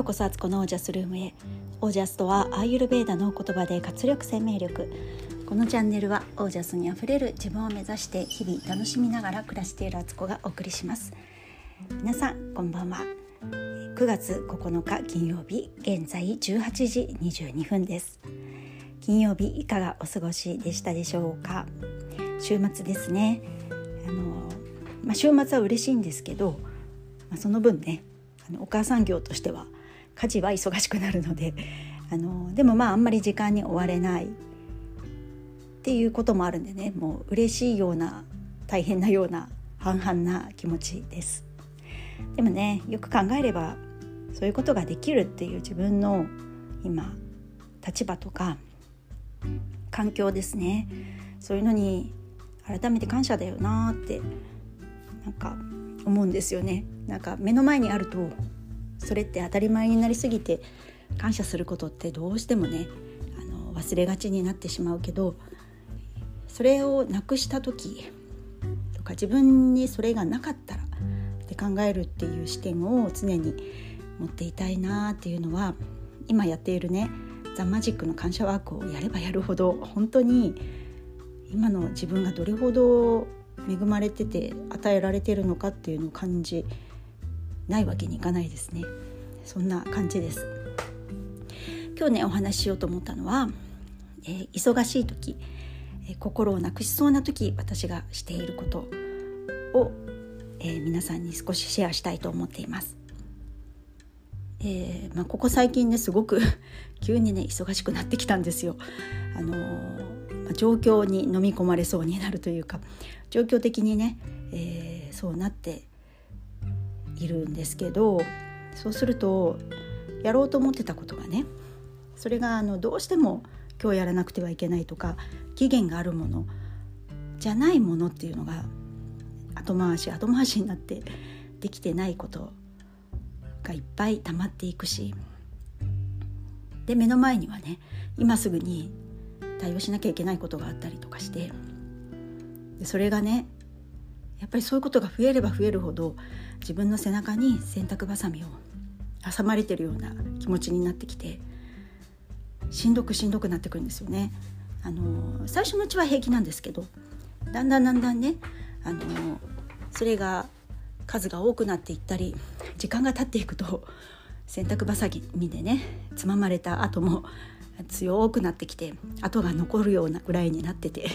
ようこそアツコのオージャスルームへ。オージャスとはアーユルベーダの言葉で活力生命力。このチャンネルはオージャスにあふれる自分を目指して日々楽しみながら暮らしているアツコがお送りします。皆さんこんばんは。9月9日金曜日現在18時22分です。金曜日いかがお過ごしでしたでしょうか？週末ですね。あの、まあ、週末は嬉しいんですけど、まあ、その分ねあのお母さん業としては家事は忙しくなるのであのでもまああんまり時間に追われないっていうこともあるんでねもう嬉しいような大変なような半々な気持ちです。でもねよく考えればそういうことができるっていう自分の今立場とか環境ですねそういうのに改めて感謝だよなってなんか思うんですよねなんか目の前にあるとそれって当たり前になりすぎて感謝することってどうしてもねあの忘れがちになってしまうけどそれをなくした時とか自分にそれがなかったらって考えるっていう視点を常に持っていたいなっていうのは今やっているねザ・マジックの感謝ワークをやればやるほど本当に今の自分がどれほど恵まれてて与えられてるのかっていうのを感じないわけにいかないですね。そんな感じです。今日ねお話ししようと思ったのは、えー、忙しい時、えー、心をなくしそうな時私がしていることを、えー、皆さんに少しシェアしたいと思っています。えーまあ、ここ最近ねすごく 急にね忙しくなってきたんですよ。あのー、状況に飲み込まれそうになるというか状況的にね、えー、そうなっているんですけどそうするとやろうと思ってたことがねそれがあのどうしても今日やらなくてはいけないとか期限があるものじゃないものっていうのが後回し後回しになってできてないことがいっぱい溜まっていくしで目の前にはね今すぐに対応しなきゃいけないことがあったりとかしてでそれがねやっぱりそういうことが増えれば増えるほど自分の背中に洗濯ばさみを挟まれてるような気持ちになってきてしんどくしんどくなってくるんですよね。あの最初のうちは平気なんですけどだんだんだんだんねあのそれが数が多くなっていったり時間が経っていくと洗濯ばさみでねつままれた後も強くなってきて跡が残るようなぐらいになってて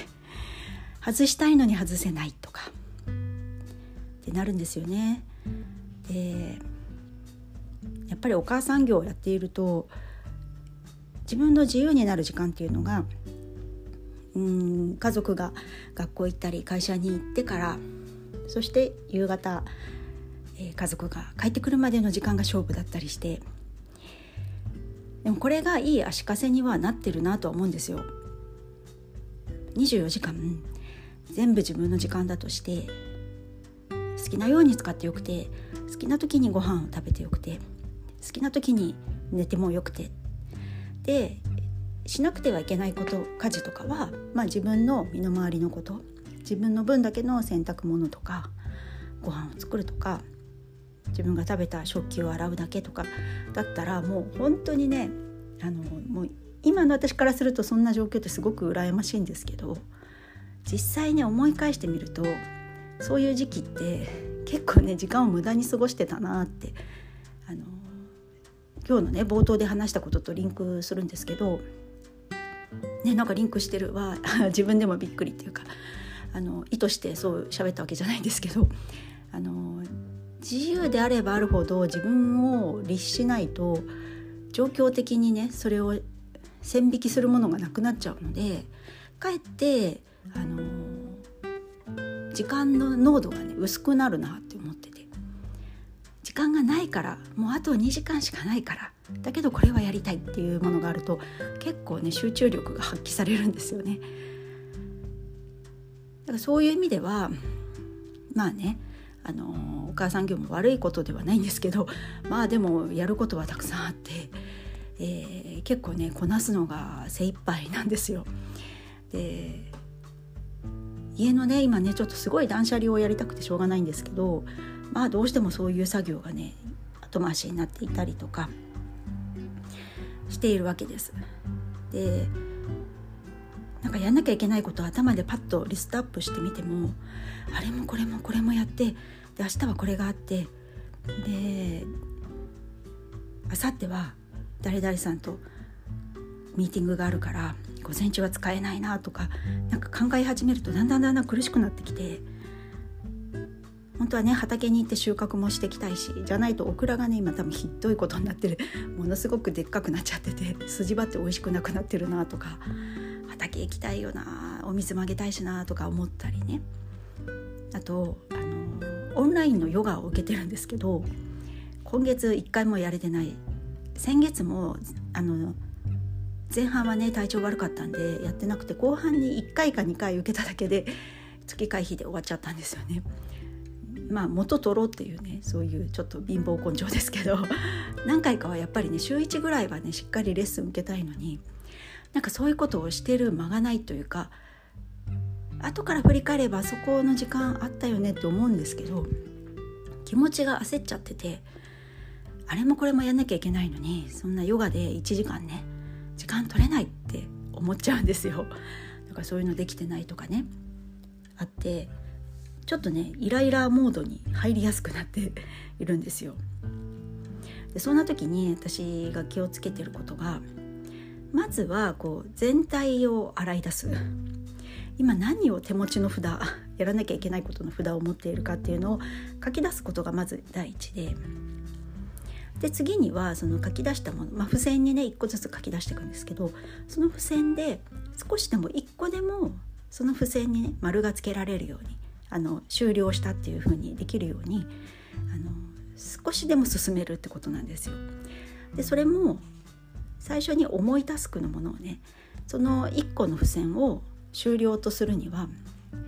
外したいのに外せないとかってなるんですよね。でやっぱりお母さん業をやっていると自分の自由になる時間っていうのがうん家族が学校行ったり会社に行ってからそして夕方、えー、家族が帰ってくるまでの時間が勝負だったりしてでもこれがいい足かせにはなってるなとは思うんですよ。24時間全部自分の時間だとして好きなように使ってよくて好きな時にご飯を食べてよくて好きな時に寝てもよくて。でしなくてはいけないこと家事とかは、まあ、自分の身の回りのこと自分の分だけの洗濯物とかご飯を作るとか自分が食べた食器を洗うだけとかだったらもう本当にねあのもう今の私からするとそんな状況ってすごく羨ましいんですけど実際に思い返してみるとそういう時期って結構ね時間を無駄に過ごしてたなってあの今日のね冒頭で話したこととリンクするんですけどねなんかリンクしてるは 自分でもびっくりっていうかあの意図してそう喋ったわけじゃないんですけどあの自由であればあるほど自分を律しないと状況的にねそれを線引きするものがなくなっちゃうのでかえってあの時間の濃度がね薄くなるなって思ってて時間がないからもうあと2時間しかないからだけどこれはやりたいっていうものがあると結構ね集中力が発揮されるんですよね。だからそういう意味ではまあねあのお母さん業も悪いことではないんですけどまあでもやることはたくさんあって、えー、結構ねこなすのが精一杯なんですよ。で家のね今ねちょっとすごい断捨離をやりたくてしょうがないんですけどまあどうしてもそういう作業がね後回しになっていたりとかしているわけです。でなんかやんなきゃいけないことを頭でパッとリストアップしてみてもあれもこれもこれもやってで明日はこれがあってで明後日は誰々さんとミーティングがあるから午前中は使えないなとかなんか考え始めるとだんだんだんだん苦しくなってきて本当はね畑に行って収穫もしてきたいしじゃないとオクラがね今多分ひどいことになってる。ものすごくでっかくなっちゃってて筋張って美味しくなくなってるなとか畑行きたいよなお水もあげたいしなとか思ったりね。あとあのオンラインのヨガを受けてるんですけど今月1回もやれてない。先月もあの前半はね体調悪かったんでやってなくて後半に1回か2回受けただけで月会費で終わっちゃったんですよね。まあ元取ろうっていうねそういうちょっと貧乏根性ですけど何回かはやっぱりね週1ぐらいはねしっかりレッスン受けたいのになんかそういうことをしてる間がないというか後から振り返ればそこの時間あったよねって思うんですけど気持ちが焦っちゃっててあれもこれもやんなきゃいけないのにそんなヨガで1時間ね間取れないって思っちゃうんですよ。だからそういうのできてないとかね。あってちょっとねイライラモードに入りやすくなっているんですよ。でそんな時に私が気をつけてることがまずはこう全体を洗い出す。今何を手持ちの札やらなきゃいけないことの札を持っているかっていうのを書き出すことがまず第一でで次にはその書き出したもの、まあ、付箋にね1個ずつ書き出していくんですけどその付箋で少しでも1個でもその付箋にね丸がつけられるようにあの終了したっていう風にできるようにあの少しでも進めるってことなんですよ。でそれも最初に重いタスクのものをねその1個の付箋を終了とするには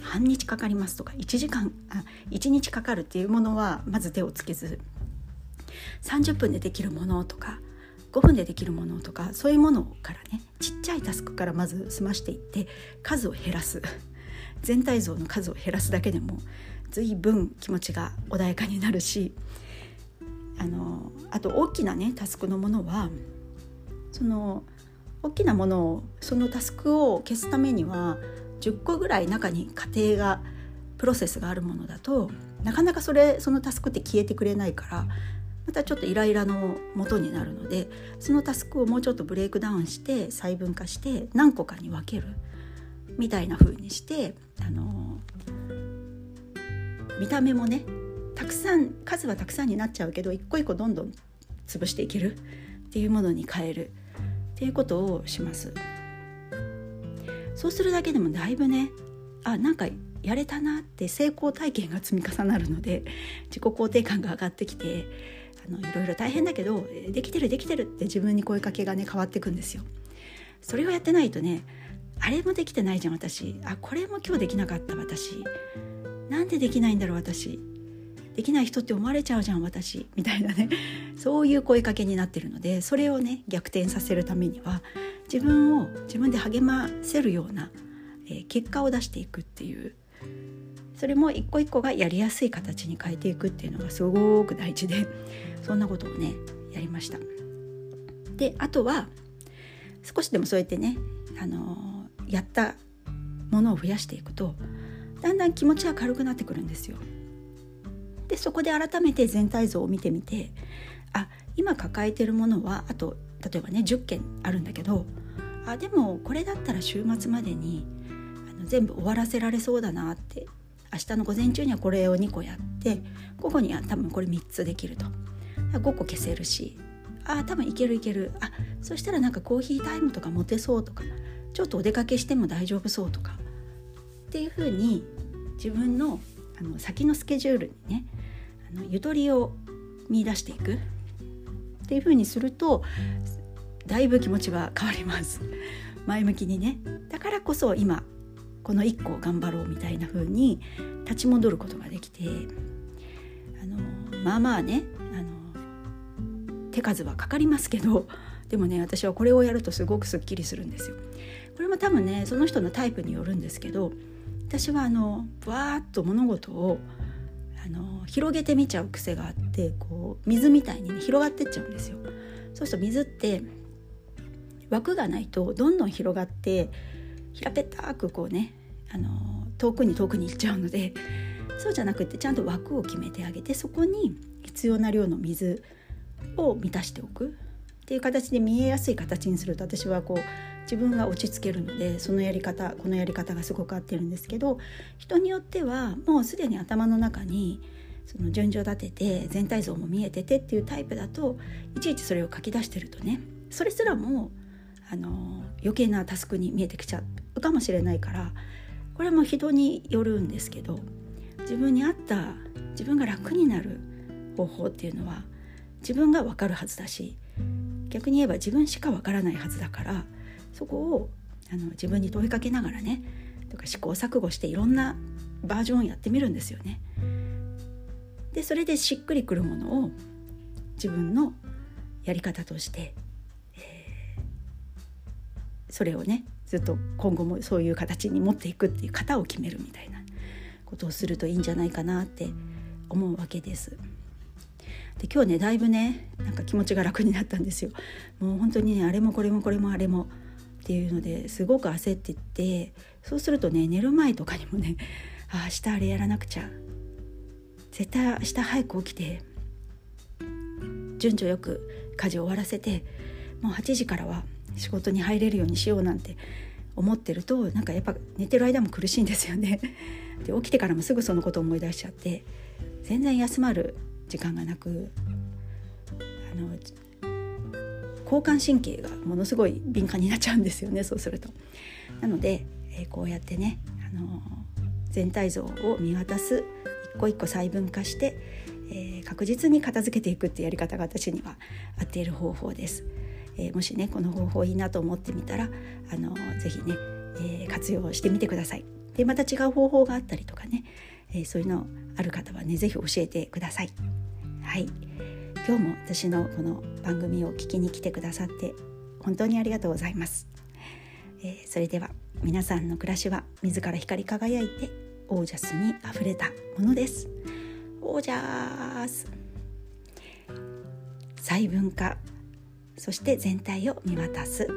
半日かかりますとか1時間あ1日かかるっていうものはまず手をつけず30分でできるものとか5分でできるものとかそういうものからねちっちゃいタスクからまず済ましていって数を減らす。全体像の数を減らすだけでも随分気持ちが穏やかになるしあのあと大きなねタスクのものはその大きなものをそのタスクを消すためには10個ぐらい中に過程がプロセスがあるものだとなかなかそれそのタスクって消えてくれないからまたちょっとイライラの元になるのでそのタスクをもうちょっとブレイクダウンして細分化して何個かに分けるみたいな風にしてあの見た目もねたくさん数はたくさんになっちゃうけど一個一個どんどん潰していけるっていうものに変えるっていうことをします。そうするだけでもだいぶねあなんかやれたなって成功体験が積み重なるので自己肯定感が上がってきてあのいろいろ大変だけどできてるできてるって自分に声かけがね変わっていくんですよ。それをやってないとねあれもできてないじゃん私。あこれも今日できなかった私。なんでできないんだろう私。できない人って思われちゃうじゃん私。みたいなね。そういう声かけになってるのでそれをね逆転させるためには自分を自分で励ませるような、えー、結果を出していくっていうそれも一個一個がやりやすい形に変えていくっていうのがすごく大事でそんなことをねやりました。であとは少しでもそうやってね、あのー、やったものを増やしていくとだんだん気持ちは軽くなってくるんですよ。でそこで改めて全体像を見てみてあ今抱えてるものはあと例えばね10件あるんだけどあでもこれだったら週末までにあの全部終わらせられそうだなって明日の午前中にはこれを2個やって午後には多分これ3つできると。5個消せるしあ多分いけるいける。あそしたらなんかコーヒータイムとか持てそうとかちょっとお出かけしても大丈夫そうとかっていうふうに自分のあの先のスケジュールにねあのゆとりを見出していく。っていう風にするとだいぶ気持ちは変わります。前向きにね。だからこそ今この1個頑張ろうみたいな風に立ち戻ることができてあのまあまあねあの手数はかかりますけど でもね私はこれをやるとすごくすっきりするんですよ。これも多分ねその人のタイプによるんですけど私はあのわーっと物事をあの広げてみちゃう癖があってこう水みたいに、ね、広がってっちゃうんですよ。そうすると水って枠がないとどんどん広がって平べったくこうねあの遠くに遠くに行っちゃうので そうじゃなくてちゃんと枠を決めてあげてそこに必要な量の水を満たしておく。っていう形で見えやすい形にすると私はこう自分が落ち着けるのでそのやり方このやり方がすごく合ってるんですけど人によってはもうすでに頭の中にその順序立てて全体像も見えててっていうタイプだといちいちそれを書き出してるとねそれすらもあの余計なタスクに見えてきちゃうかもしれないからこれも人によるんですけど自分に合った自分が楽になる方法っていうのは自分が分かるはずだし逆に言えば自分しか分からないはずだからそこをあの自分に問いかけながらねとか試行錯誤していろんなバージョンをやってみるんですよね。でそれでしっくりくるものを自分のやり方として、えー、それをねずっと今後もそういう形に持っていくっていう型を決めるみたいなことをするといいんじゃないかなって思うわけです。で今日ねだいぶねなんか気持ちが楽になったんですよ。もう本当にねあれもこれもこれもあれもっていうのですごく焦っててそうするとね寝る前とかにもね あ明日あれやらなくちゃ絶対明日早く起きて順序よく家事を終わらせてもう8時からは仕事に入れるようにしようなんて思ってるとなんかやっぱ寝てる間も苦しいんですよね。で起きてからもすぐそのことを思い出しちゃって全然休まる時間がなくあの交感神経がものすごい敏感になっちゃうんですよねそうすると。なので、えー、こうやってね、あの全体像を見渡す一個一個細分化して、えー、確実に片付けていくっていうやり方が私には合っている方法です。えー、もしねこの方法いいなと思ってみたらあのぜひね、え活用してみてください。でまた違う方法があったりとかね、えそういうのある方はね是非教えてください。はい今日も私のこの番組を聞きに来てくださって本当にありがとうございます、え、それでは皆さんの暮らしは自ら光り輝いてオージャスにあふれたものですオージャス細分化そして全体を見渡す。